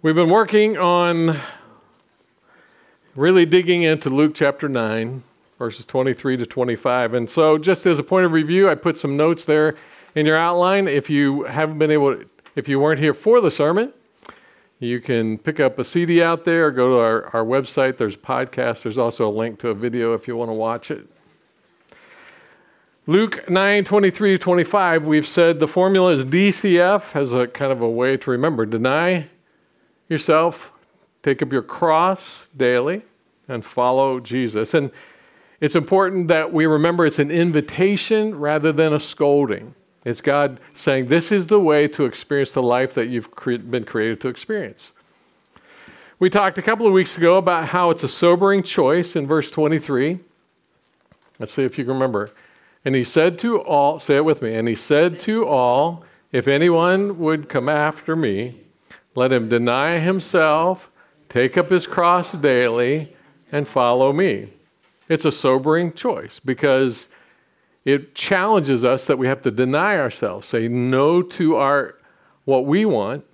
We've been working on really digging into Luke chapter 9, verses 23 to 25. And so, just as a point of review, I put some notes there in your outline. If you haven't been able to, if you weren't here for the sermon, you can pick up a CD out there go to our, our website. There's a podcast. There's also a link to a video if you want to watch it. Luke 9, 23 to 25, we've said the formula is DCF as a kind of a way to remember. Deny yourself, take up your cross daily, and follow Jesus. And it's important that we remember it's an invitation rather than a scolding. It's God saying, This is the way to experience the life that you've cre- been created to experience. We talked a couple of weeks ago about how it's a sobering choice in verse 23. Let's see if you can remember. And he said to all, say it with me, and he said to all, If anyone would come after me, let him deny himself, take up his cross daily, and follow me. It's a sobering choice because it challenges us that we have to deny ourselves, say no to our what we want,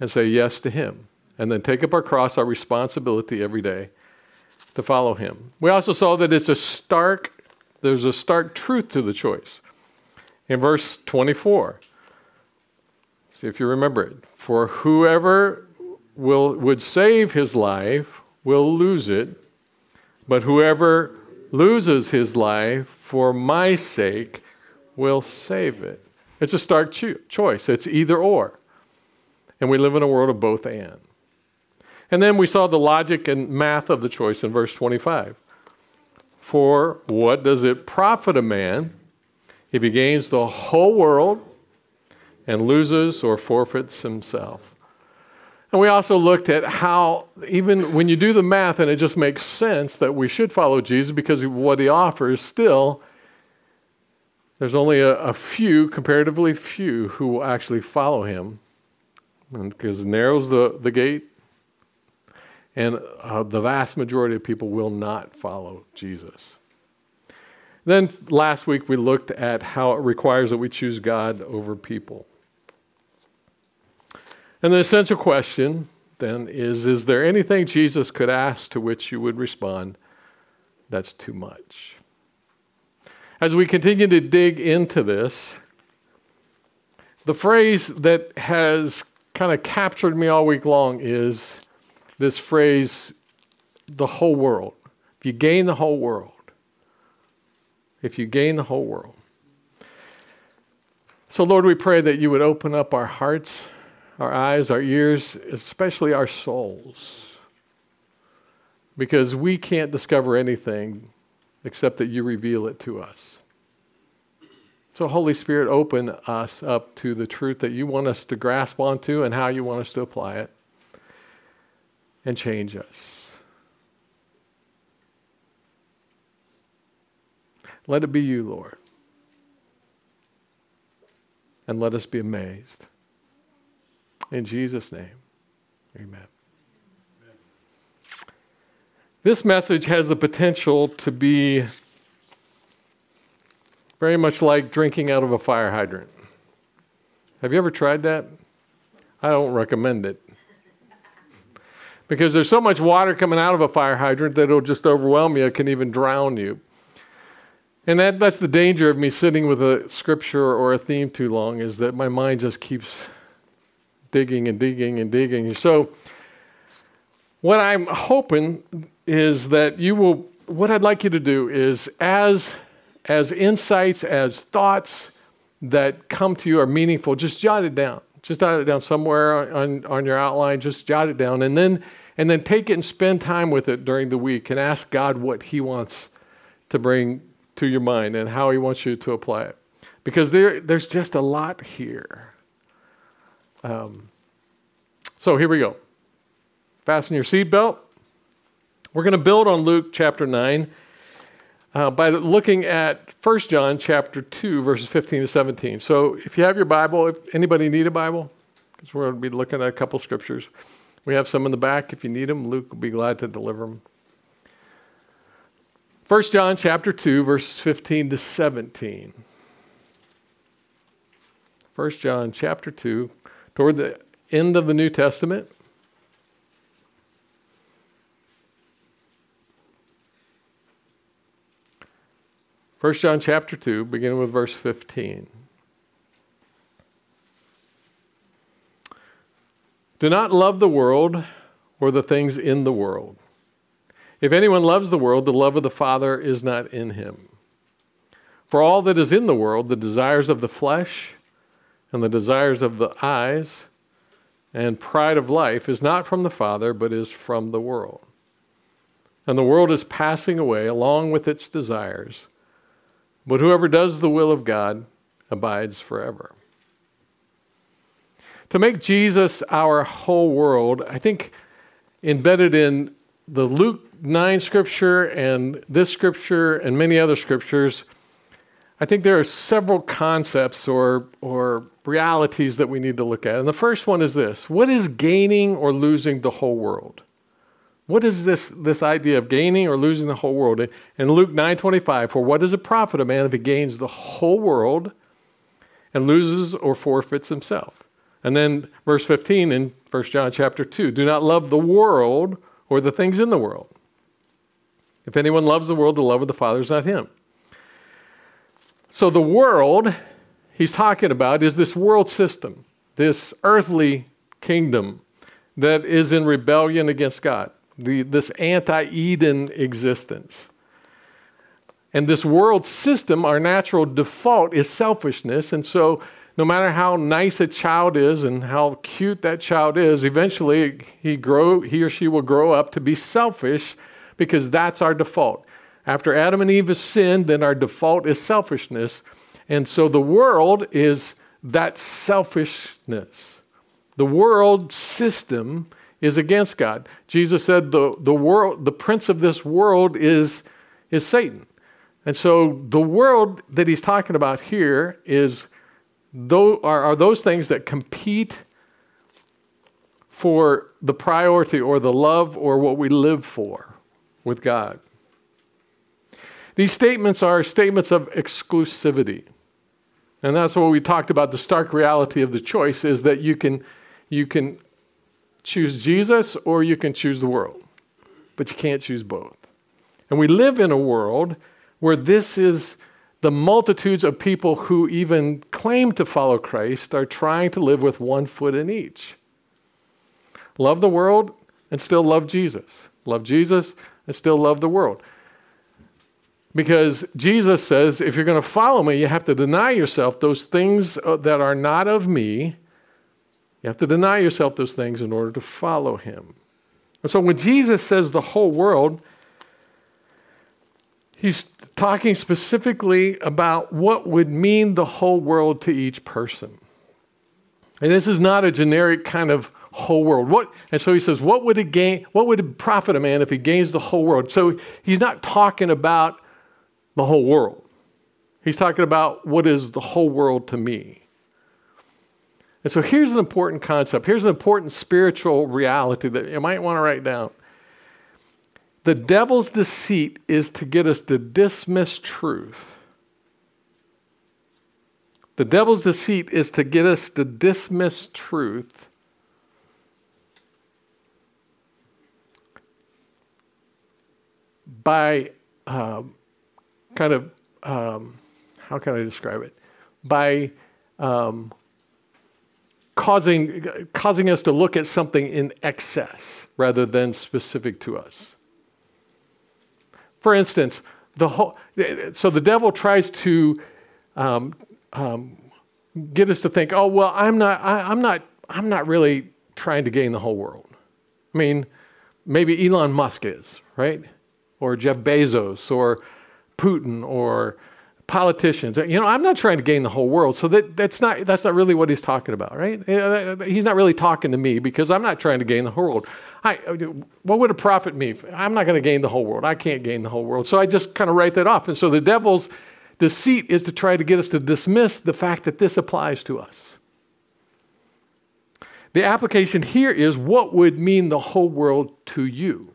and say yes to him. And then take up our cross, our responsibility every day to follow him. We also saw that it's a stark, there's a stark truth to the choice. In verse 24, see if you remember it. For whoever will, would save his life will lose it, but whoever loses his life for my sake will save it. It's a stark cho- choice, it's either or. And we live in a world of both and. And then we saw the logic and math of the choice in verse 25. For what does it profit a man if he gains the whole world and loses or forfeits himself. And we also looked at how, even when you do the math and it just makes sense that we should follow Jesus because what he offers, still, there's only a, a few, comparatively few, who will actually follow him. Because it narrows the, the gate, and uh, the vast majority of people will not follow Jesus. Then last week we looked at how it requires that we choose God over people. And the essential question then is Is there anything Jesus could ask to which you would respond, that's too much? As we continue to dig into this, the phrase that has kind of captured me all week long is this phrase, the whole world. If you gain the whole world, if you gain the whole world. So, Lord, we pray that you would open up our hearts our eyes, our ears, especially our souls. Because we can't discover anything except that you reveal it to us. So, Holy Spirit, open us up to the truth that you want us to grasp onto and how you want us to apply it and change us. Let it be you, Lord. And let us be amazed. In Jesus' name, amen. This message has the potential to be very much like drinking out of a fire hydrant. Have you ever tried that? I don't recommend it. Because there's so much water coming out of a fire hydrant that it'll just overwhelm you, it can even drown you. And that, that's the danger of me sitting with a scripture or a theme too long, is that my mind just keeps digging and digging and digging. So, what I'm hoping is that you will, what I'd like you to do is, as, as insights, as thoughts that come to you are meaningful, just jot it down. Just jot it down somewhere on, on your outline, just jot it down. And then, and then take it and spend time with it during the week and ask God what He wants to bring to your mind and how He wants you to apply it. Because there, there's just a lot here. Um, so here we go. Fasten your seatbelt. We're going to build on Luke chapter 9 uh, by looking at 1 John chapter 2, verses 15 to 17. So if you have your Bible, if anybody need a Bible, because we're going to be looking at a couple scriptures. We have some in the back if you need them. Luke will be glad to deliver them. 1 John chapter 2, verses 15 to 17. 1 John chapter 2, toward the end of the New Testament. First John chapter 2, beginning with verse 15. Do not love the world or the things in the world. If anyone loves the world, the love of the Father is not in him. For all that is in the world, the desires of the flesh and the desires of the eyes and pride of life, is not from the Father, but is from the world. And the world is passing away along with its desires, but whoever does the will of God abides forever. To make Jesus our whole world, I think embedded in the Luke 9 scripture and this scripture and many other scriptures, I think there are several concepts or, or realities that we need to look at. And the first one is this What is gaining or losing the whole world? What is this, this idea of gaining or losing the whole world? In Luke 9:25, for what does it profit a man if he gains the whole world and loses or forfeits himself? And then verse 15 in 1 John chapter 2, do not love the world or the things in the world. If anyone loves the world, the love of the Father is not him. So the world he's talking about is this world system, this earthly kingdom that is in rebellion against God, the, this anti Eden existence. And this world system, our natural default is selfishness. And so, no matter how nice a child is and how cute that child is, eventually he, grow, he or she will grow up to be selfish because that's our default. After Adam and Eve have sinned, then our default is selfishness. And so the world is that selfishness. The world system is against God. Jesus said the, the world, the prince of this world is, is Satan. And so the world that he's talking about here is are, are those things that compete for the priority or the love or what we live for with God. These statements are statements of exclusivity. And that's what we talked about the stark reality of the choice is that you can you can choose Jesus or you can choose the world. But you can't choose both. And we live in a world where this is the multitudes of people who even claim to follow Christ are trying to live with one foot in each. Love the world and still love Jesus. Love Jesus and still love the world. Because Jesus says, if you're going to follow me, you have to deny yourself those things uh, that are not of me. You have to deny yourself those things in order to follow him. And so when Jesus says the whole world, he's talking specifically about what would mean the whole world to each person. And this is not a generic kind of whole world. What, and so he says, what would it gain, what would it profit a man if he gains the whole world? So he's not talking about the whole world. He's talking about what is the whole world to me. And so here's an important concept. Here's an important spiritual reality that you might want to write down. The devil's deceit is to get us to dismiss truth. The devil's deceit is to get us to dismiss truth by um, kind of, um, how can I describe it? By um, causing, causing us to look at something in excess rather than specific to us. For instance, the whole, so the devil tries to um, um, get us to think, oh well, I'm not, I, am not, I'm not really trying to gain the whole world. I mean, maybe Elon Musk is, right? Or Jeff Bezos, or Putin or politicians. You know, I'm not trying to gain the whole world. So that, that's, not, that's not really what he's talking about, right? He's not really talking to me because I'm not trying to gain the whole world. I, uh, what would it profit me? I'm not going to gain the whole world. I can't gain the whole world. So I just kind of write that off. And so the devil's deceit is to try to get us to dismiss the fact that this applies to us. The application here is what would mean the whole world to you?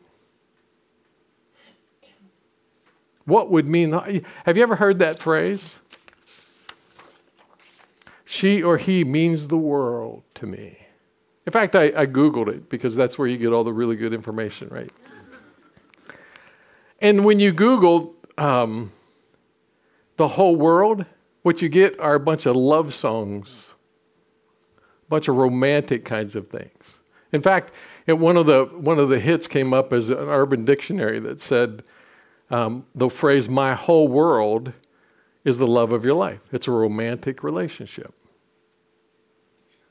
What would mean? Have you ever heard that phrase? She or he means the world to me. In fact, I, I Googled it because that's where you get all the really good information, right? And when you Google um, the whole world, what you get are a bunch of love songs, a bunch of romantic kinds of things. In fact, one of the one of the hits came up as an Urban Dictionary that said um, the phrase "my whole world" is the love of your life. It's a romantic relationship.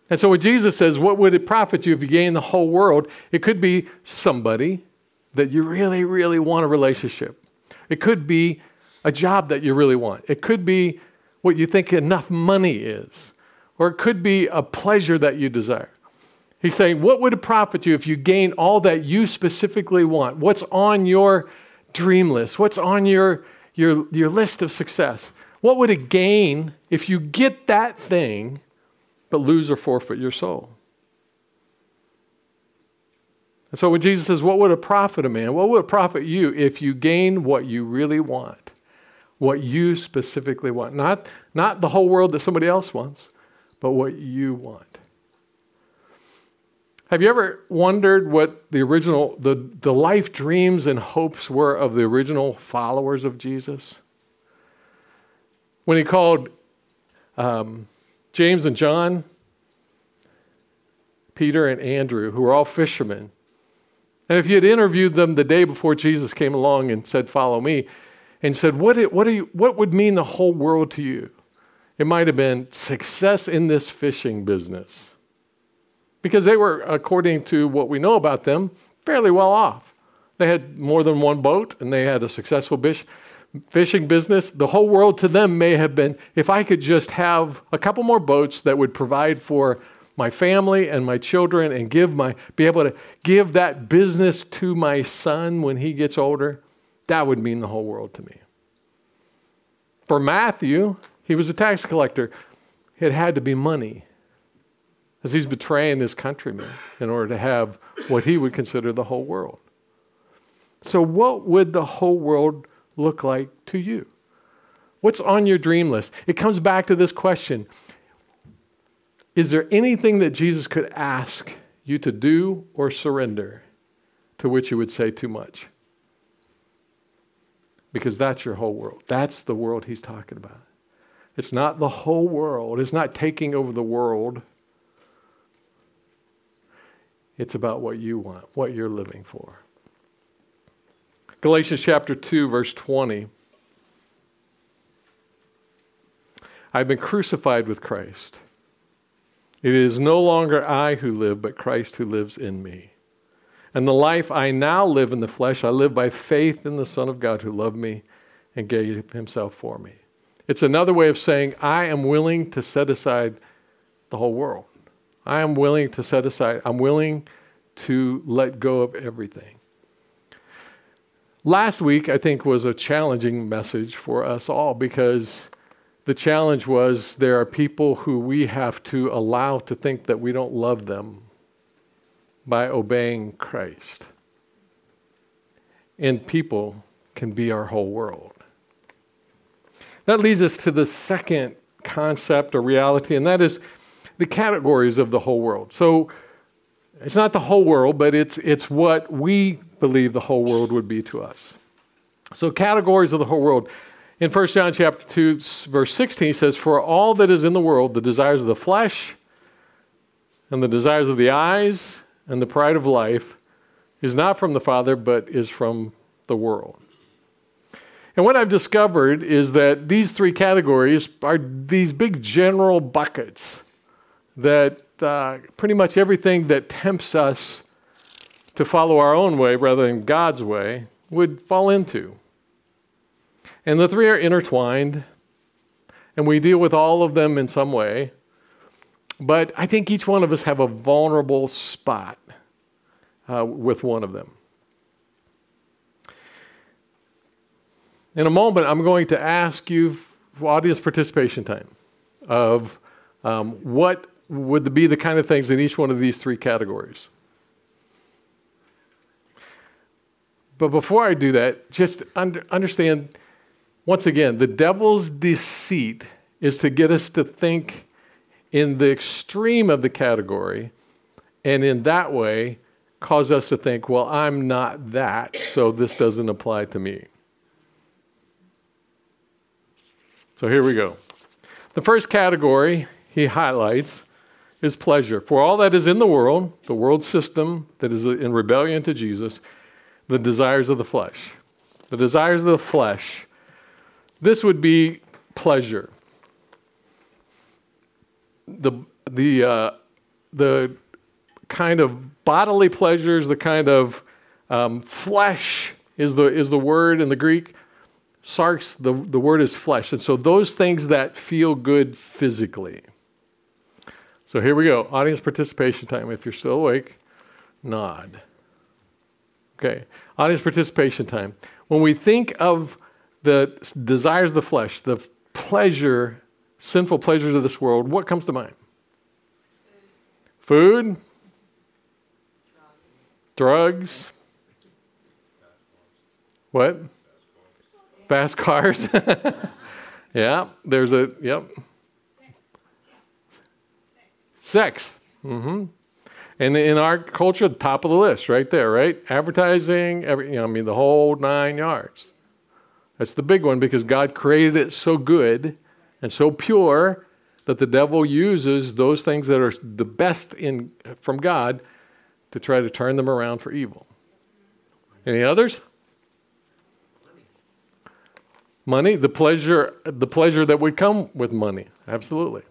And so when Jesus says, "What would it profit you if you gain the whole world?" It could be somebody that you really, really want a relationship. It could be a job that you really want. It could be what you think enough money is, or it could be a pleasure that you desire. He's saying, What would it profit you if you gain all that you specifically want? What's on your dream list? What's on your, your, your list of success? What would it gain if you get that thing but lose or forfeit your soul? And so when Jesus says, What would it profit a man? What would it profit you if you gain what you really want? What you specifically want. Not, not the whole world that somebody else wants, but what you want. Have you ever wondered what the original, the, the life dreams and hopes were of the original followers of Jesus? When he called um, James and John, Peter and Andrew, who were all fishermen, and if you had interviewed them the day before Jesus came along and said, Follow me, and said, What, what, you, what would mean the whole world to you? It might have been success in this fishing business because they were, according to what we know about them, fairly well off. They had more than one boat and they had a successful fish, fishing business. The whole world to them may have been if I could just have a couple more boats that would provide for my family and my children and give my be able to give that business to my son when he gets older, that would mean the whole world to me. For Matthew, he was a tax collector. It had to be money as he's betraying his countrymen in order to have what he would consider the whole world. So, what would the whole world look like to you? What's on your dream list? It comes back to this question Is there anything that Jesus could ask you to do or surrender to which you would say too much? Because that's your whole world. That's the world he's talking about. It's not the whole world, it's not taking over the world it's about what you want, what you're living for. Galatians chapter 2, verse 20. I've been crucified with Christ. It is no longer I who live, but Christ who lives in me. And the life I now live in the flesh, I live by faith in the Son of God who loved me and gave himself for me. It's another way of saying, I am willing to set aside the whole world. I am willing to set aside, I'm willing to let go of everything. Last week, I think, was a challenging message for us all because the challenge was there are people who we have to allow to think that we don't love them by obeying Christ. And people can be our whole world. That leads us to the second concept or reality, and that is the categories of the whole world. So it's not the whole world, but it's, it's what we believe the whole world would be to us. So, categories of the whole world. In 1 John chapter 2, verse 16, he says, For all that is in the world, the desires of the flesh, and the desires of the eyes, and the pride of life, is not from the Father, but is from the world. And what I've discovered is that these three categories are these big general buckets that uh, pretty much everything that tempts us to follow our own way rather than God's way would fall into. And the three are intertwined, and we deal with all of them in some way. But I think each one of us have a vulnerable spot uh, with one of them. In a moment, I'm going to ask you for audience participation time of um, what would be the kind of things in each one of these three categories. But before I do that, just under, understand once again, the devil's deceit is to get us to think in the extreme of the category and in that way cause us to think, well, I'm not that, so this doesn't apply to me. So here we go. The first category he highlights is pleasure. For all that is in the world, the world system that is in rebellion to Jesus, the desires of the flesh. The desires of the flesh. This would be pleasure. The, the, uh, the kind of bodily pleasures, the kind of um, flesh is the, is the word in the Greek. Sarx, the, the word is flesh. And so those things that feel good physically. So here we go. Audience participation time. If you're still awake, nod. Okay. Audience participation time. When we think of the desires of the flesh, the pleasure, sinful pleasures of this world, what comes to mind? Food, drugs, what? Fast cars. yeah, there's a, yep. Sex. Mm-hmm. And in our culture, top of the list, right there, right? Advertising, every, you know, I mean, the whole nine yards. That's the big one because God created it so good and so pure that the devil uses those things that are the best in from God to try to turn them around for evil. Any others? Money, the pleasure, the pleasure that would come with money. Absolutely.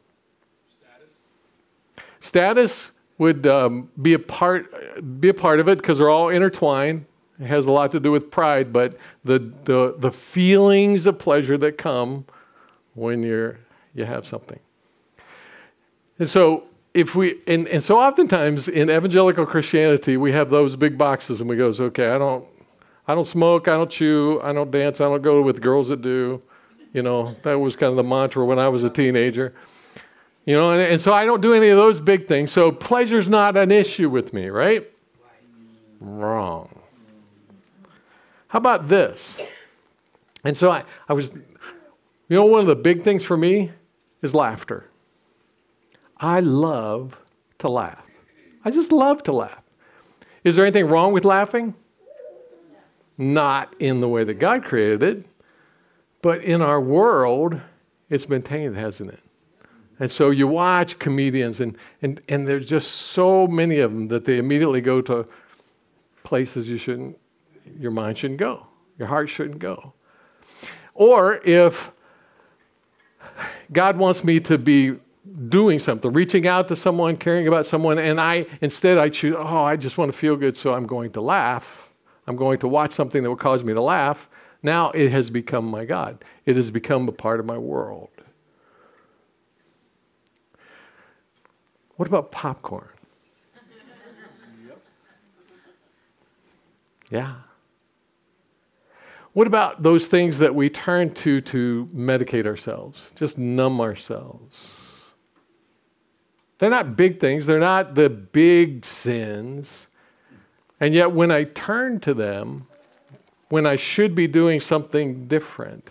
Status, would um, be a part, be a part of it because they're all intertwined. It has a lot to do with pride, but the, the, the feelings of pleasure that come when you're, you have something. And so, if we, and, and so oftentimes in evangelical Christianity, we have those big boxes and we goes, okay, I don't, I don't smoke, I don't chew, I don't dance, I don't go with girls that do. You know, that was kind of the mantra when I was a teenager. You know, and, and so I don't do any of those big things. So pleasure's not an issue with me, right? Wrong. How about this? And so I, I was, you know, one of the big things for me is laughter. I love to laugh. I just love to laugh. Is there anything wrong with laughing? Not in the way that God created it, but in our world, it's been tainted, hasn't it? And so you watch comedians, and, and, and there's just so many of them that they immediately go to places you shouldn't, your mind shouldn't go, your heart shouldn't go. Or if God wants me to be doing something, reaching out to someone, caring about someone, and I instead I choose, oh, I just want to feel good, so I'm going to laugh. I'm going to watch something that will cause me to laugh. Now it has become my God. It has become a part of my world. What about popcorn? Yeah. What about those things that we turn to to medicate ourselves, just numb ourselves? They're not big things, they're not the big sins. And yet, when I turn to them, when I should be doing something different,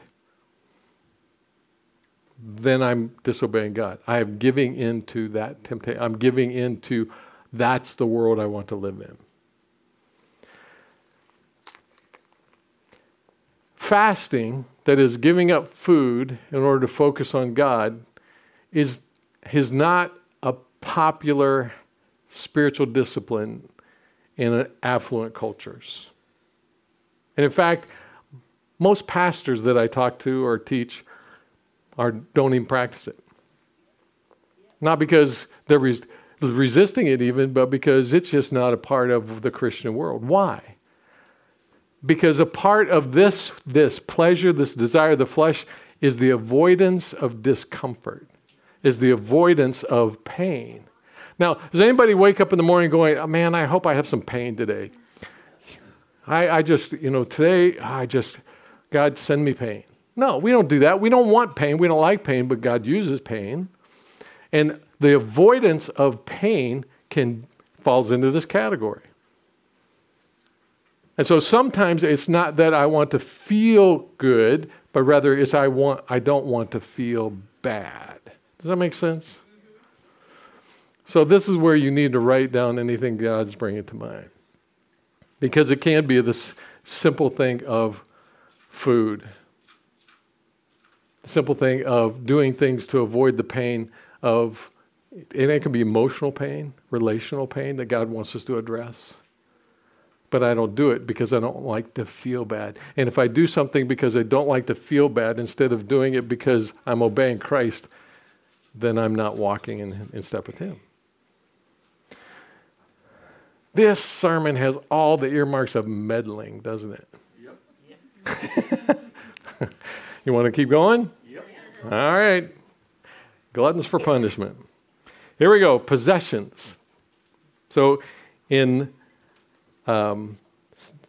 then I'm disobeying God. I am giving into that temptation. I'm giving into that's the world I want to live in. Fasting, that is giving up food in order to focus on God, is, is not a popular spiritual discipline in affluent cultures. And in fact, most pastors that I talk to or teach or don't even practice it. Not because they're res- resisting it, even, but because it's just not a part of the Christian world. Why? Because a part of this, this pleasure, this desire of the flesh, is the avoidance of discomfort, is the avoidance of pain. Now, does anybody wake up in the morning going, oh, man, I hope I have some pain today? I, I just, you know, today, I just, God, send me pain. No, we don't do that. We don't want pain. We don't like pain, but God uses pain. And the avoidance of pain can falls into this category. And so sometimes it's not that I want to feel good, but rather it's I want I don't want to feel bad. Does that make sense? So, this is where you need to write down anything God's bringing to mind. Because it can be this simple thing of food, simple thing of doing things to avoid the pain of, and it can be emotional pain, relational pain that God wants us to address. But I don't do it because I don't like to feel bad. And if I do something because I don't like to feel bad instead of doing it because I'm obeying Christ, then I'm not walking in, in step with Him. This sermon has all the earmarks of meddling, doesn't it? Yep. you want to keep going? All right. Gluttons for punishment. Here we go. Possessions. So in um,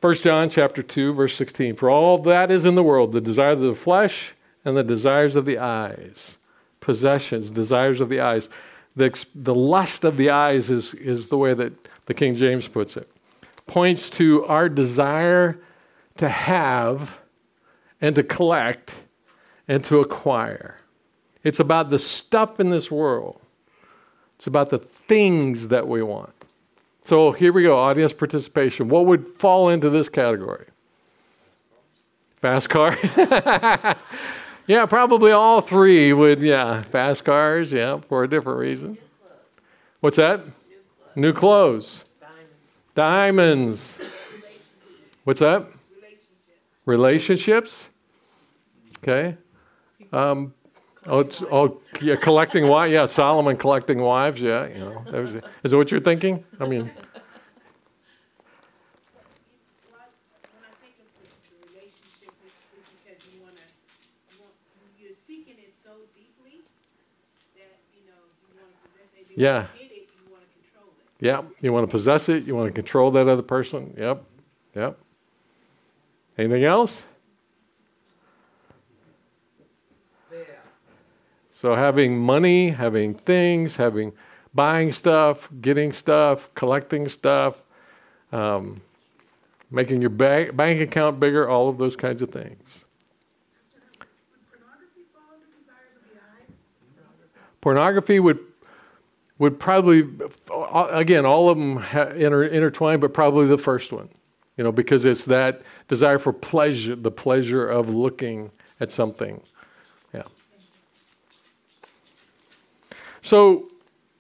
1 John chapter 2, verse 16, for all that is in the world, the desire of the flesh and the desires of the eyes, possessions, desires of the eyes. The, the lust of the eyes is, is the way that the King James puts it, points to our desire to have and to collect and to acquire. It's about the stuff in this world, it's about the things that we want. So here we go audience participation. What would fall into this category? Fast car? yeah, probably all three would, yeah. Fast cars, yeah, for a different reason. What's that? New clothes. Diamonds. Diamonds. What's that? Relationships. Okay. Um, oh, it's, oh, yeah, collecting wives. Yeah, Solomon collecting wives. Yeah, you know. That was, is that what you're thinking? I mean. Yeah. Yeah, you want to possess it, you want to control that other person. Yep, yep. Anything else? So having money, having things, having buying stuff, getting stuff, collecting stuff, um, making your bank, bank account bigger, all of those kinds of things. Pornography would would probably, again, all of them inter, intertwined, but probably the first one, you know, because it's that desire for pleasure, the pleasure of looking at something. So,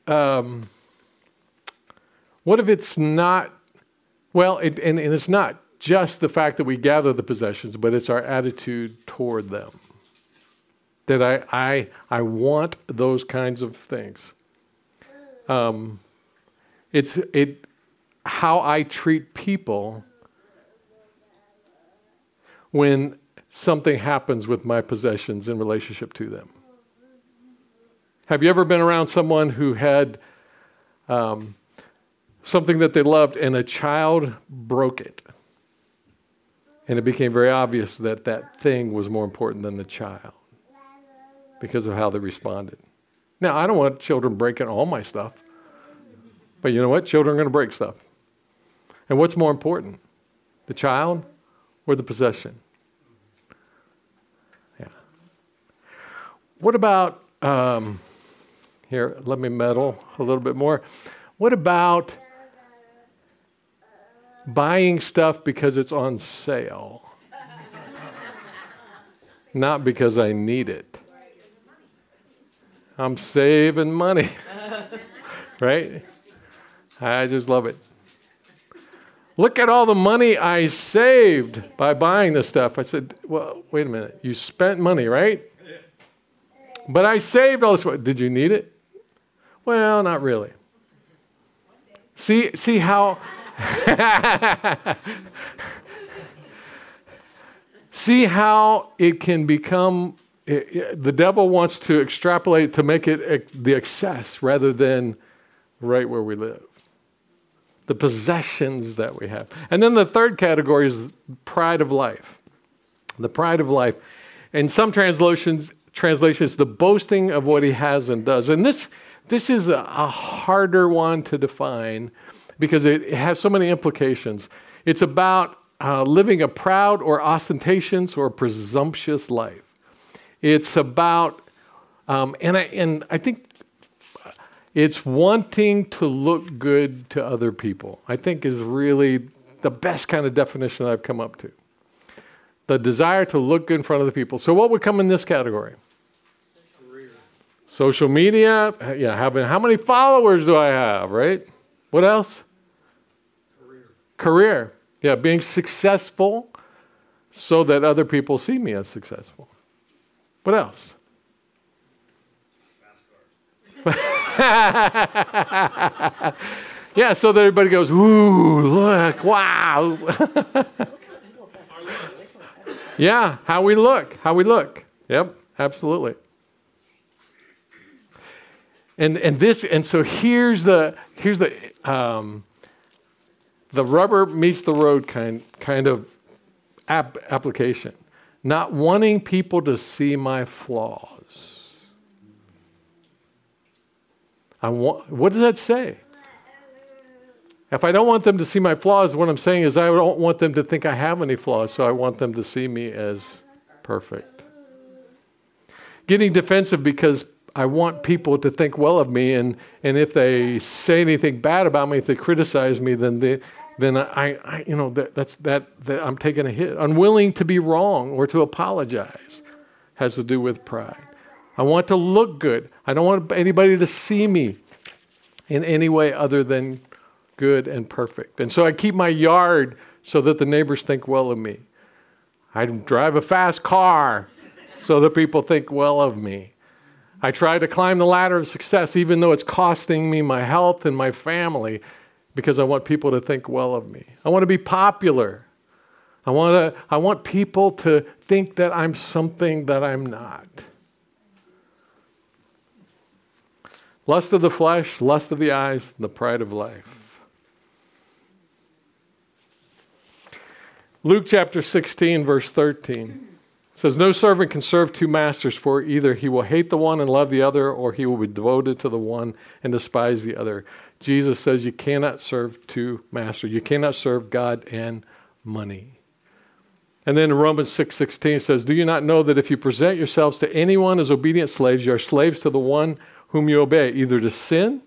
um, what if it's not, well, it, and, and it's not just the fact that we gather the possessions, but it's our attitude toward them. That I, I, I want those kinds of things. Um, it's it how I treat people when something happens with my possessions in relationship to them. Have you ever been around someone who had um, something that they loved and a child broke it? And it became very obvious that that thing was more important than the child because of how they responded. Now, I don't want children breaking all my stuff. But you know what? Children are going to break stuff. And what's more important, the child or the possession? Yeah. What about, um, here, let me meddle a little bit more. What about buying stuff because it's on sale? Not because I need it. I'm saving money. right? I just love it. Look at all the money I saved by buying this stuff. I said, Well, wait a minute. You spent money, right? But I saved all this. Did you need it? Well, not really. See, see how. see how it can become. It, it, the devil wants to extrapolate to make it the excess rather than right where we live the possessions that we have. And then the third category is pride of life. The pride of life. In some translations, translations, the boasting of what he has and does. And this, this is a, a harder one to define because it, it, has so many implications. It's about uh, living a proud or ostentatious or presumptuous life. It's about, um, and, I, and I think It's wanting to look good to other people, I think is really the best kind of definition I've come up to. The desire to look good in front of the people. So, what would come in this category? Social media. Yeah, having how many followers do I have, right? What else? Career. Career. Yeah, being successful so that other people see me as successful. What else? yeah, so that everybody goes, ooh, look, wow. yeah, how we look, how we look. Yep, absolutely. And and this and so here's the here's the um, the rubber meets the road kind kind of ap- application. Not wanting people to see my flaws. I want, what does that say? If I don't want them to see my flaws, what I'm saying is I don't want them to think I have any flaws, so I want them to see me as perfect. Getting defensive because I want people to think well of me, and, and if they say anything bad about me, if they criticize me, then they, then I, I you know, that, that's that, that I'm taking a hit. Unwilling to be wrong or to apologize has to do with pride. I want to look good. I don't want anybody to see me in any way other than good and perfect. And so I keep my yard so that the neighbors think well of me. I drive a fast car so that people think well of me. I try to climb the ladder of success even though it's costing me my health and my family because I want people to think well of me. I want to be popular. I want, to, I want people to think that I'm something that I'm not. Lust of the flesh, lust of the eyes, and the pride of life. Luke chapter 16, verse 13 says, No servant can serve two masters, for either he will hate the one and love the other, or he will be devoted to the one and despise the other. Jesus says you cannot serve two masters. You cannot serve God and money. And then Romans 6:16 says, "Do you not know that if you present yourselves to anyone as obedient slaves, you are slaves to the one whom you obey, either to sin,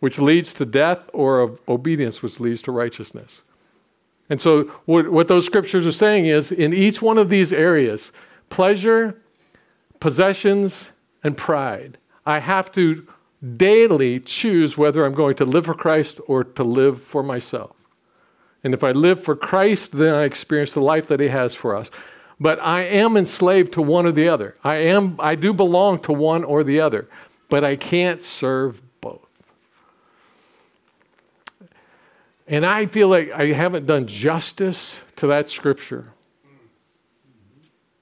which leads to death, or of obedience, which leads to righteousness. And so, what, what those scriptures are saying is in each one of these areas pleasure, possessions, and pride I have to daily choose whether I'm going to live for Christ or to live for myself. And if I live for Christ, then I experience the life that He has for us but I am enslaved to one or the other. I am I do belong to one or the other, but I can't serve both. And I feel like I haven't done justice to that scripture.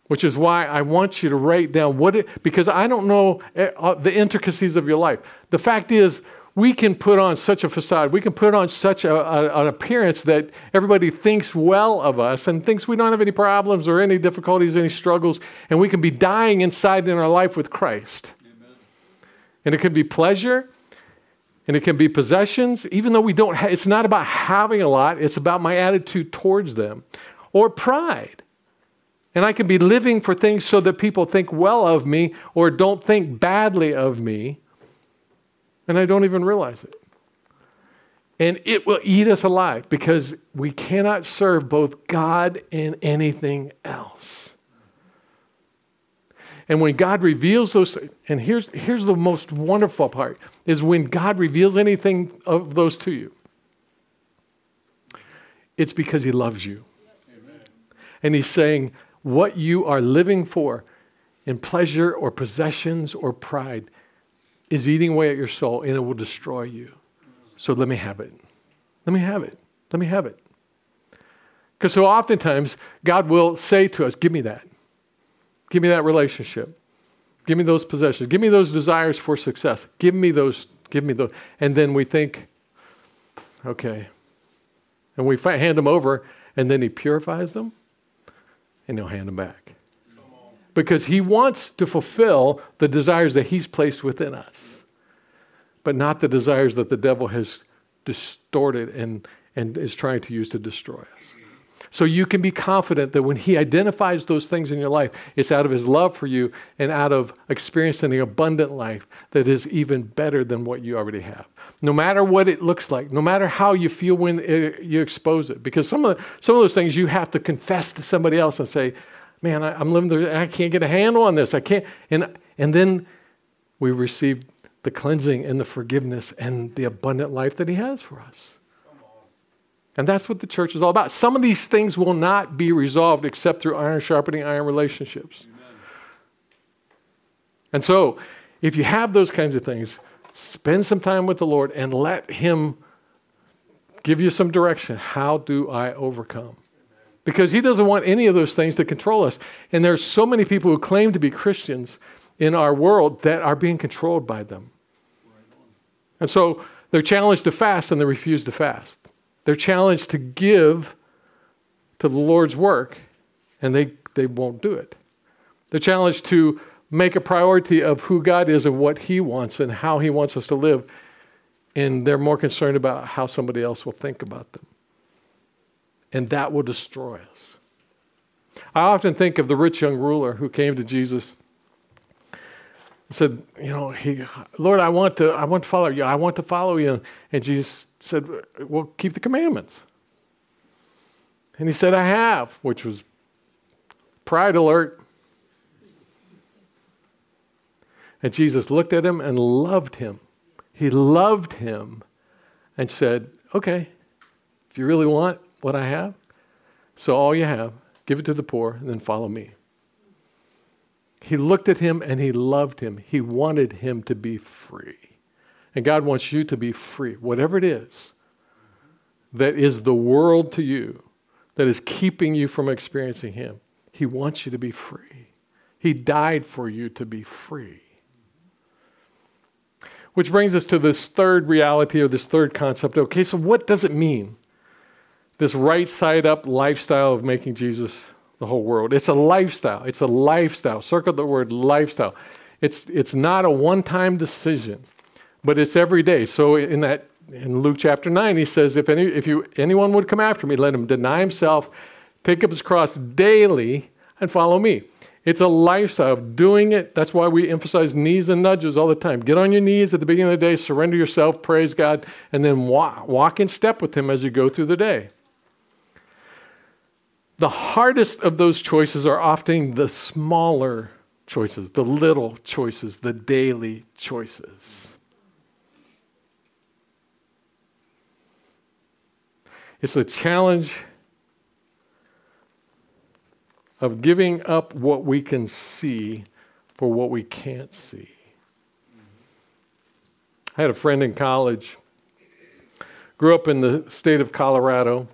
Which is why I want you to write down what it, because I don't know eh, uh, the intricacies of your life. The fact is, we can put on such a facade, we can put on such a, a, an appearance that everybody thinks well of us and thinks we don't have any problems or any difficulties, any struggles, and we can be dying inside in our life with Christ. Amen. And it can be pleasure, and it can be possessions, even though we don't, ha- it's not about having a lot, it's about my attitude towards them, or pride. And I can be living for things so that people think well of me or don't think badly of me and I don't even realize it. And it will eat us alive because we cannot serve both God and anything else. And when God reveals those, and here's, here's the most wonderful part, is when God reveals anything of those to you, it's because He loves you. Amen. And He's saying, what you are living for in pleasure or possessions or pride, is eating away at your soul and it will destroy you. So let me have it. Let me have it. Let me have it. Because so oftentimes, God will say to us, Give me that. Give me that relationship. Give me those possessions. Give me those desires for success. Give me those. Give me those. And then we think, okay. And we hand them over, and then He purifies them, and He'll hand them back because He wants to fulfill the desires that He's placed within us, but not the desires that the devil has distorted and, and is trying to use to destroy us. So you can be confident that when He identifies those things in your life, it's out of His love for you and out of experiencing the abundant life that is even better than what you already have. No matter what it looks like, no matter how you feel when it, you expose it, because some of, some of those things you have to confess to somebody else and say, Man, I, I'm living there, I can't get a handle on this. I can't. And, and then we receive the cleansing and the forgiveness and the abundant life that He has for us. And that's what the church is all about. Some of these things will not be resolved except through iron sharpening iron relationships. Amen. And so, if you have those kinds of things, spend some time with the Lord and let Him give you some direction. How do I overcome? Because He doesn't want any of those things to control us. And there's so many people who claim to be Christians in our world that are being controlled by them. And so they're challenged to fast and they refuse to fast. They're challenged to give to the Lord's work, and they, they won't do it. They're challenged to make a priority of who God is and what He wants and how He wants us to live, and they're more concerned about how somebody else will think about them. And that will destroy us. I often think of the rich young ruler who came to Jesus said, you know, he, Lord, I want to, I want to follow you. I want to follow you. And Jesus said, well, keep the commandments. And he said, I have, which was pride alert. And Jesus looked at him and loved him. He loved him and said, okay, if you really want what I have, so all you have, give it to the poor and then follow me. He looked at him and he loved him. He wanted him to be free. And God wants you to be free, whatever it is that is the world to you, that is keeping you from experiencing Him. He wants you to be free. He died for you to be free. Which brings us to this third reality or this third concept. Okay, so what does it mean? This right side up lifestyle of making Jesus the whole world. It's a lifestyle. It's a lifestyle. Circle the word lifestyle. It's, it's not a one time decision, but it's every day. So in that in Luke chapter 9, he says, if, any, if you, anyone would come after me, let him deny himself, pick up his cross daily, and follow me. It's a lifestyle of doing it. That's why we emphasize knees and nudges all the time. Get on your knees at the beginning of the day, surrender yourself, praise God, and then walk, walk in step with Him as you go through the day. The hardest of those choices are often the smaller choices, the little choices, the daily choices. It's the challenge of giving up what we can see for what we can't see. I had a friend in college, grew up in the state of Colorado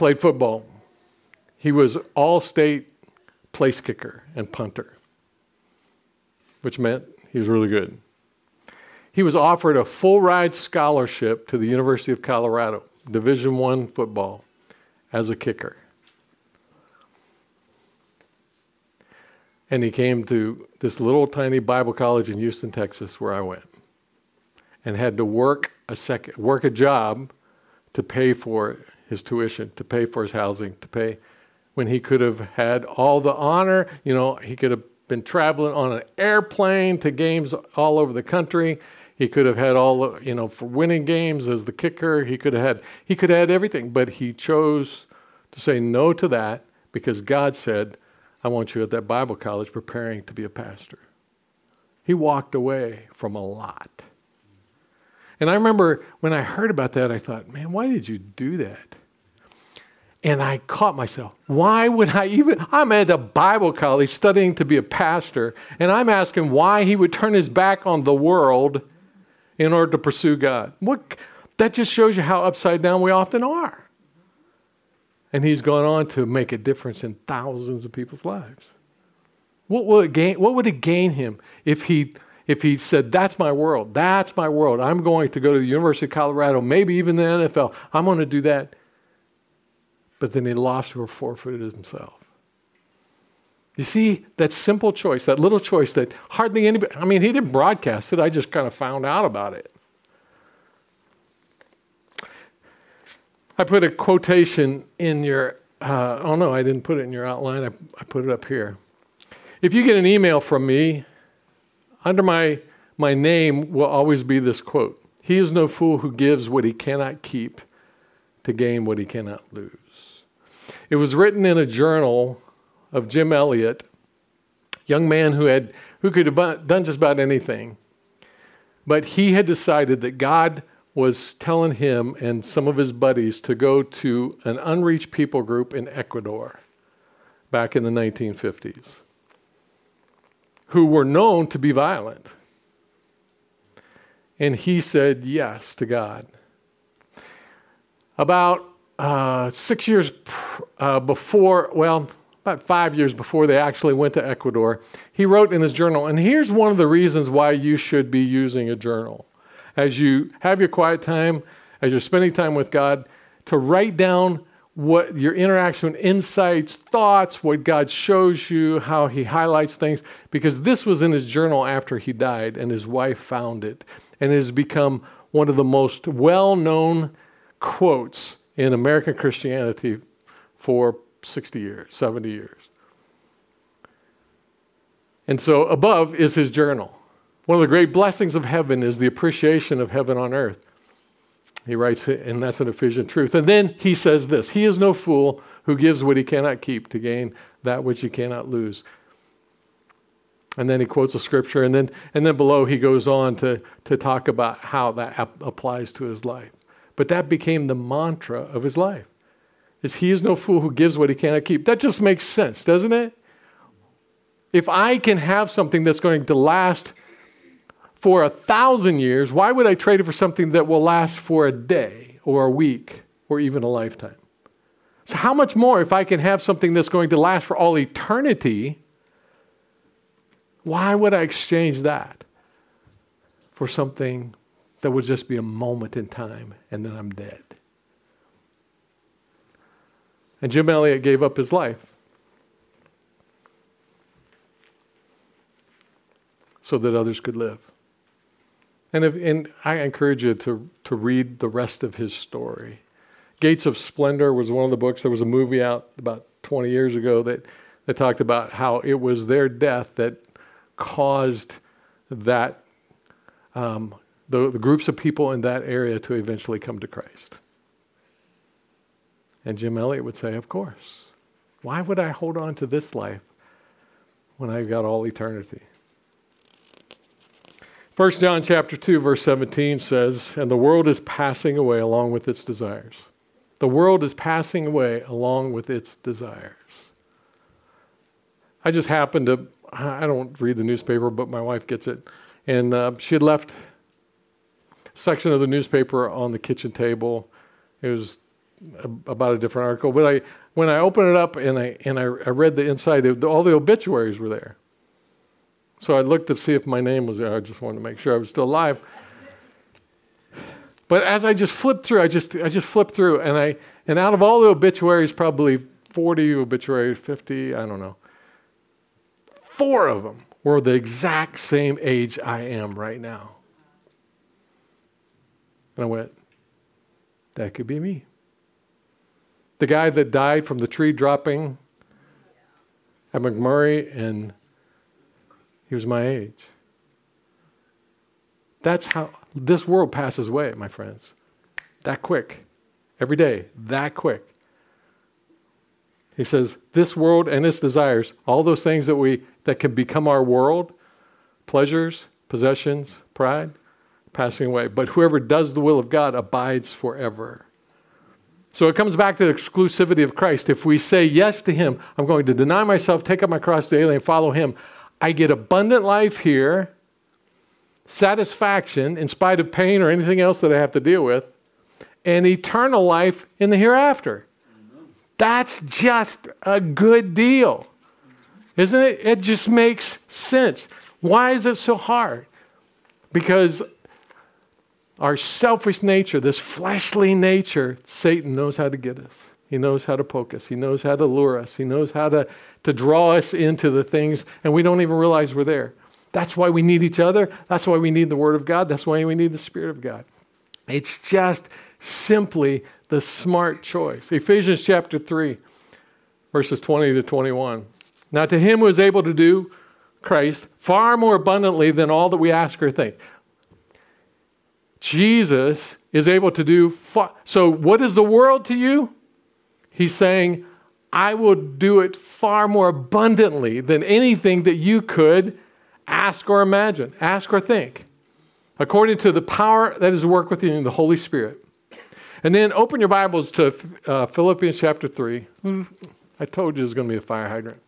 played football. He was all state place kicker and punter, which meant he was really good. He was offered a full ride scholarship to the University of Colorado, Division 1 football as a kicker. And he came to this little tiny Bible college in Houston, Texas, where I went, and had to work a second, work a job to pay for his tuition, to pay for his housing, to pay when he could have had all the honor. You know, he could have been traveling on an airplane to games all over the country. He could have had all, you know, for winning games as the kicker. He could have had, he could have had everything, but he chose to say no to that because God said, I want you at that Bible college preparing to be a pastor. He walked away from a lot. And I remember when I heard about that, I thought, man, why did you do that? And I caught myself. Why would I even? I'm at a Bible college studying to be a pastor, and I'm asking why he would turn his back on the world in order to pursue God. What, that just shows you how upside down we often are. And he's gone on to make a difference in thousands of people's lives. What, will it gain, what would it gain him if he, if he said, That's my world, that's my world. I'm going to go to the University of Colorado, maybe even the NFL. I'm going to do that but then he lost or forfeited himself. You see, that simple choice, that little choice that hardly anybody, I mean, he didn't broadcast it, I just kind of found out about it. I put a quotation in your, uh, oh no, I didn't put it in your outline. I, I put it up here. If you get an email from me, under my, my name will always be this quote He is no fool who gives what he cannot keep to gain what he cannot lose. It was written in a journal of Jim Elliot, young man who had who could have done just about anything. But he had decided that God was telling him and some of his buddies to go to an unreached people group in Ecuador back in the 1950s who were known to be violent. And he said yes to God. About uh, six years pr- uh, before, well, about five years before they actually went to Ecuador, he wrote in his journal, and here's one of the reasons why you should be using a journal. As you have your quiet time, as you're spending time with God, to write down what your interaction, insights, thoughts, what God shows you, how He highlights things, because this was in his journal after he died, and his wife found it. And it has become one of the most well known quotes in American Christianity for 60 years, 70 years. And so above is his journal. One of the great blessings of heaven is the appreciation of heaven on earth. He writes, and that's an Ephesian truth. And then he says this He is no fool who gives what he cannot keep to gain that which he cannot lose. And then he quotes a scripture, and then, and then below he goes on to, to talk about how that ap- applies to his life. But that became the mantra of his life is he is no fool who gives what he cannot keep. That just makes sense, doesn't it? If I can have something that's going to last for a thousand years, why would I trade it for something that will last for a day or a week or even a lifetime? So, how much more if I can have something that's going to last for all eternity? Why would I exchange that for something that would just be a moment in time and then I'm dead? And Jim Elliot gave up his life so that others could live. And, if, and I encourage you to, to read the rest of his story. Gates of Splendor was one of the books. There was a movie out about 20 years ago that, that talked about how it was their death that caused that um, the, the groups of people in that area to eventually come to Christ. And Jim Elliot would say, Of course. Why would I hold on to this life when I've got all eternity? 1 John chapter 2 verse 17 says, "And the world is passing away along with its desires." The world is passing away along with its desires. I just happened to I don't read the newspaper, but my wife gets it. And uh, she had left section of the newspaper on the kitchen table. It was about a different article. But I, when I opened it up and I, and I, I read the inside, all the obituaries were there. So I looked to see if my name was there. I just wanted to make sure I was still alive. But as I just flipped through, I just, I just flipped through, and, I, and out of all the obituaries, probably 40 obituaries, 50, I don't know, four of them were the exact same age I am right now. And I went, that could be me. The guy that died from the tree dropping at McMurray, and he was my age. That's how this world passes away, my friends. That quick. Every day, that quick. He says, this world and its desires, all those things that we that can become our world, pleasures, possessions, pride, passing away. But whoever does the will of God abides forever. So it comes back to the exclusivity of Christ. If we say yes to Him, I'm going to deny myself, take up my cross daily, and follow Him, I get abundant life here, satisfaction in spite of pain or anything else that I have to deal with, and eternal life in the hereafter. That's just a good deal. Isn't it? It just makes sense. Why is it so hard? Because our selfish nature, this fleshly nature, Satan knows how to get us. He knows how to poke us. He knows how to lure us. He knows how to, to draw us into the things, and we don't even realize we're there. That's why we need each other. That's why we need the Word of God. That's why we need the Spirit of God. It's just simply the smart choice. Ephesians chapter 3, verses 20 to 21. Now, to him who is able to do, Christ, far more abundantly than all that we ask or think. Jesus is able to do. So, what is the world to you? He's saying, I will do it far more abundantly than anything that you could ask or imagine, ask or think, according to the power that is work within the Holy Spirit. And then open your Bibles to uh, Philippians chapter 3. I told you it was going to be a fire hydrant.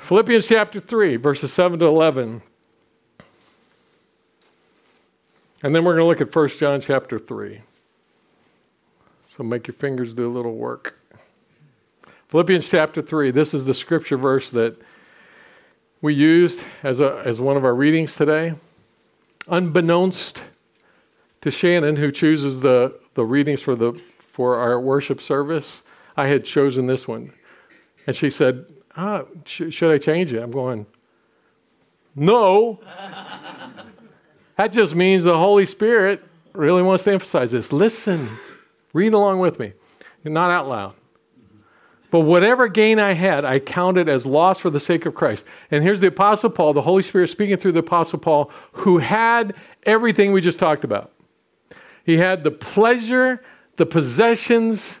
Philippians chapter 3, verses 7 to 11. And then we're going to look at 1 John chapter 3. So make your fingers do a little work. Philippians chapter 3, this is the scripture verse that we used as, a, as one of our readings today. Unbeknownst to Shannon, who chooses the, the readings for, the, for our worship service, I had chosen this one. And she said, ah, sh- should I change it? I'm going, no. That just means the Holy Spirit really wants to emphasize this. Listen, read along with me, not out loud. But whatever gain I had, I counted as loss for the sake of Christ. And here's the Apostle Paul, the Holy Spirit speaking through the Apostle Paul, who had everything we just talked about. He had the pleasure, the possessions,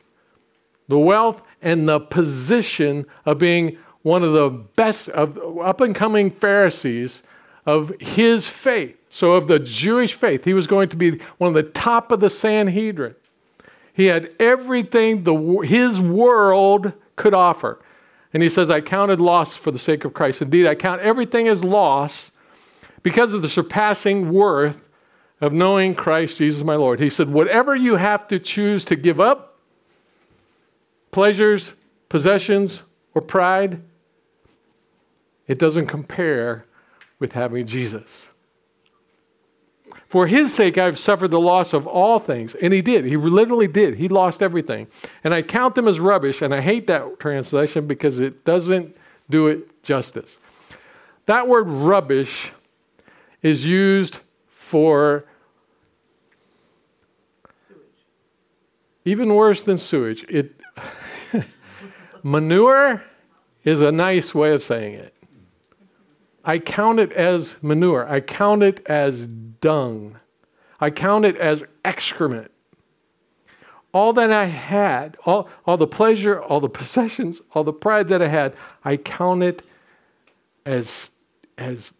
the wealth, and the position of being one of the best of up and coming Pharisees of his faith. So, of the Jewish faith, he was going to be one of the top of the Sanhedrin. He had everything the, his world could offer. And he says, I counted loss for the sake of Christ. Indeed, I count everything as loss because of the surpassing worth of knowing Christ Jesus my Lord. He said, Whatever you have to choose to give up, pleasures, possessions, or pride, it doesn't compare with having Jesus. For his sake, I've suffered the loss of all things. And he did. He literally did. He lost everything. And I count them as rubbish. And I hate that translation because it doesn't do it justice. That word rubbish is used for sewage. even worse than sewage. It manure is a nice way of saying it. I count it as manure. I count it as dung. I count it as excrement. All that I had, all, all the pleasure, all the possessions, all the pride that I had, I count it as, as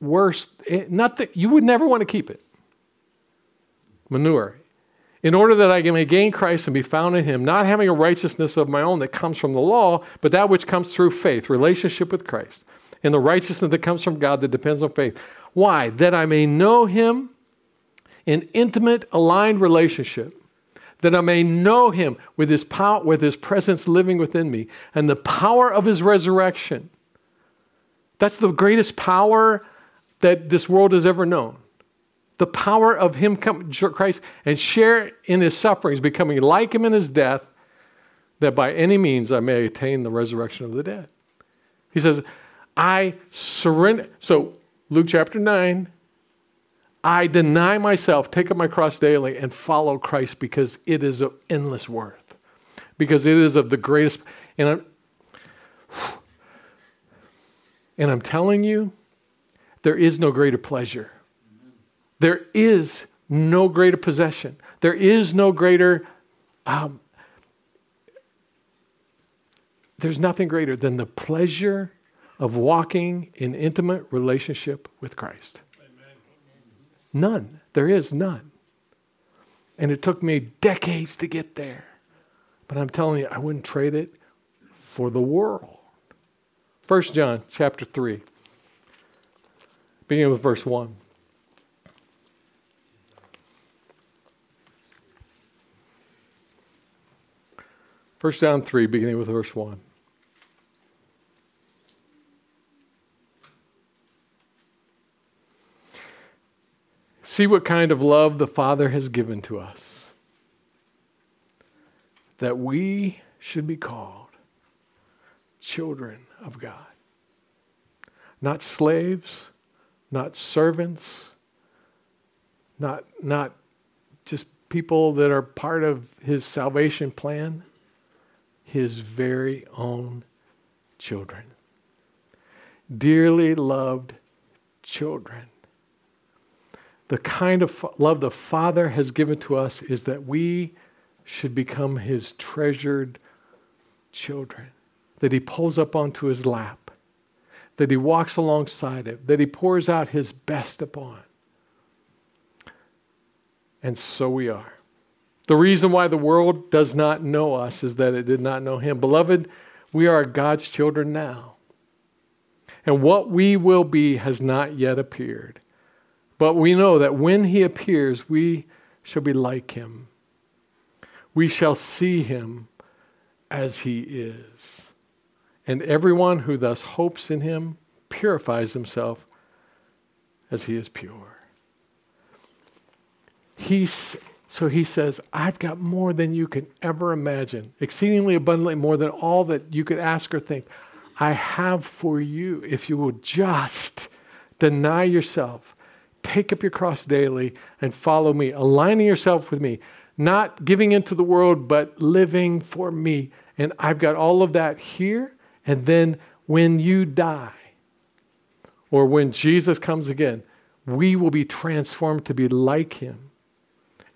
worse. Eh, not that you would never want to keep it. Manure. In order that I may gain Christ and be found in him, not having a righteousness of my own that comes from the law, but that which comes through faith, relationship with Christ and the righteousness that comes from God that depends on faith. Why? That I may know him in intimate, aligned relationship. That I may know him with his power, with his presence living within me, and the power of his resurrection. That's the greatest power that this world has ever known. The power of him come, Christ, and share in his sufferings, becoming like him in his death, that by any means I may attain the resurrection of the dead. He says, I surrender. So, Luke chapter 9, I deny myself, take up my cross daily, and follow Christ because it is of endless worth. Because it is of the greatest. And I'm, and I'm telling you, there is no greater pleasure. There is no greater possession. There is no greater. Um, there's nothing greater than the pleasure of walking in intimate relationship with Christ. Amen. None. There is none. And it took me decades to get there. But I'm telling you, I wouldn't trade it for the world. 1 John chapter 3, beginning with verse 1. First John 3, beginning with verse 1. See what kind of love the Father has given to us. That we should be called children of God. Not slaves, not servants, not, not just people that are part of his salvation plan, his very own children. Dearly loved children. The kind of love the Father has given to us is that we should become his treasured children, that he pulls up onto his lap, that he walks alongside of, that he pours out his best upon. And so we are. The reason why the world does not know us is that it did not know him. Beloved, we are God's children now. And what we will be has not yet appeared. But we know that when he appears, we shall be like him. We shall see him as he is. And everyone who thus hopes in him purifies himself as he is pure. He's, so he says, I've got more than you can ever imagine, exceedingly abundantly more than all that you could ask or think. I have for you if you will just deny yourself, take up your cross daily, and follow me, aligning yourself with me, not giving into the world, but living for me. And I've got all of that here. And then when you die, or when Jesus comes again, we will be transformed to be like him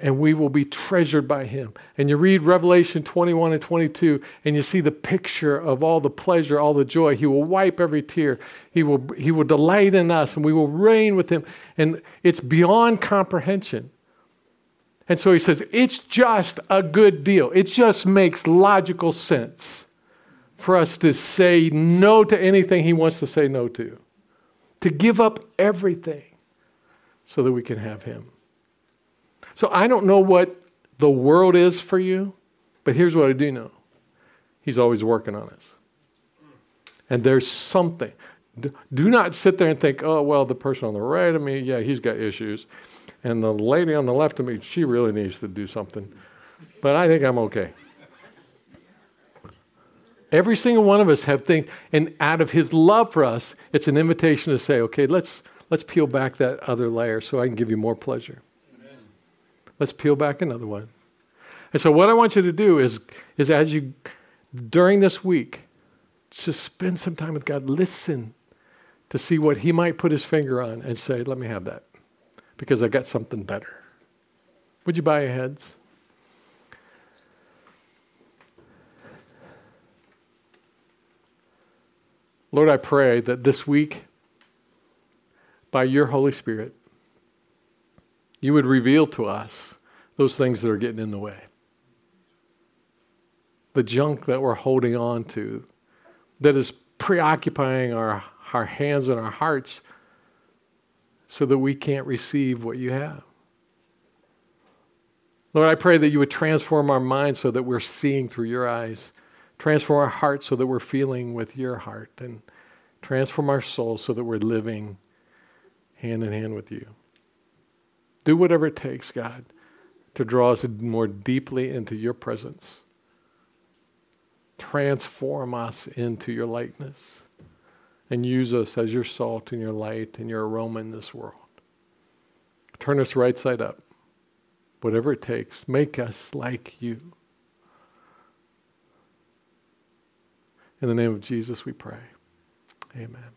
and we will be treasured by him. And you read Revelation 21 and 22, and you see the picture of all the pleasure, all the joy. He will wipe every tear. He will, he will delight in us, and we will reign with him. And it's beyond comprehension. And so he says, it's just a good deal. It just makes logical sense for us to say no to anything he wants to say no to, to give up everything so that we can have him. So I don't know what the world is for you, but here's what I do know He's always working on us. And there's something. Do not sit there and think, oh, well, the person on the right of me, yeah, he's got issues. And the lady on the left of me, she really needs to do something. But I think I'm okay. Every single one of us have things, and out of his love for us, it's an invitation to say, okay, let's let's peel back that other layer so I can give you more pleasure. Let's peel back another one. And so, what I want you to do is, is as you, during this week, just spend some time with God, listen to see what He might put His finger on and say, let me have that because I got something better. Would you bow your heads? Lord, I pray that this week, by your Holy Spirit, you would reveal to us those things that are getting in the way. The junk that we're holding on to that is preoccupying our, our hands and our hearts so that we can't receive what you have. Lord, I pray that you would transform our minds so that we're seeing through your eyes, transform our hearts so that we're feeling with your heart, and transform our souls so that we're living hand in hand with you. Do whatever it takes, God, to draw us more deeply into your presence. Transform us into your likeness and use us as your salt and your light and your aroma in this world. Turn us right side up. Whatever it takes, make us like you. In the name of Jesus, we pray. Amen.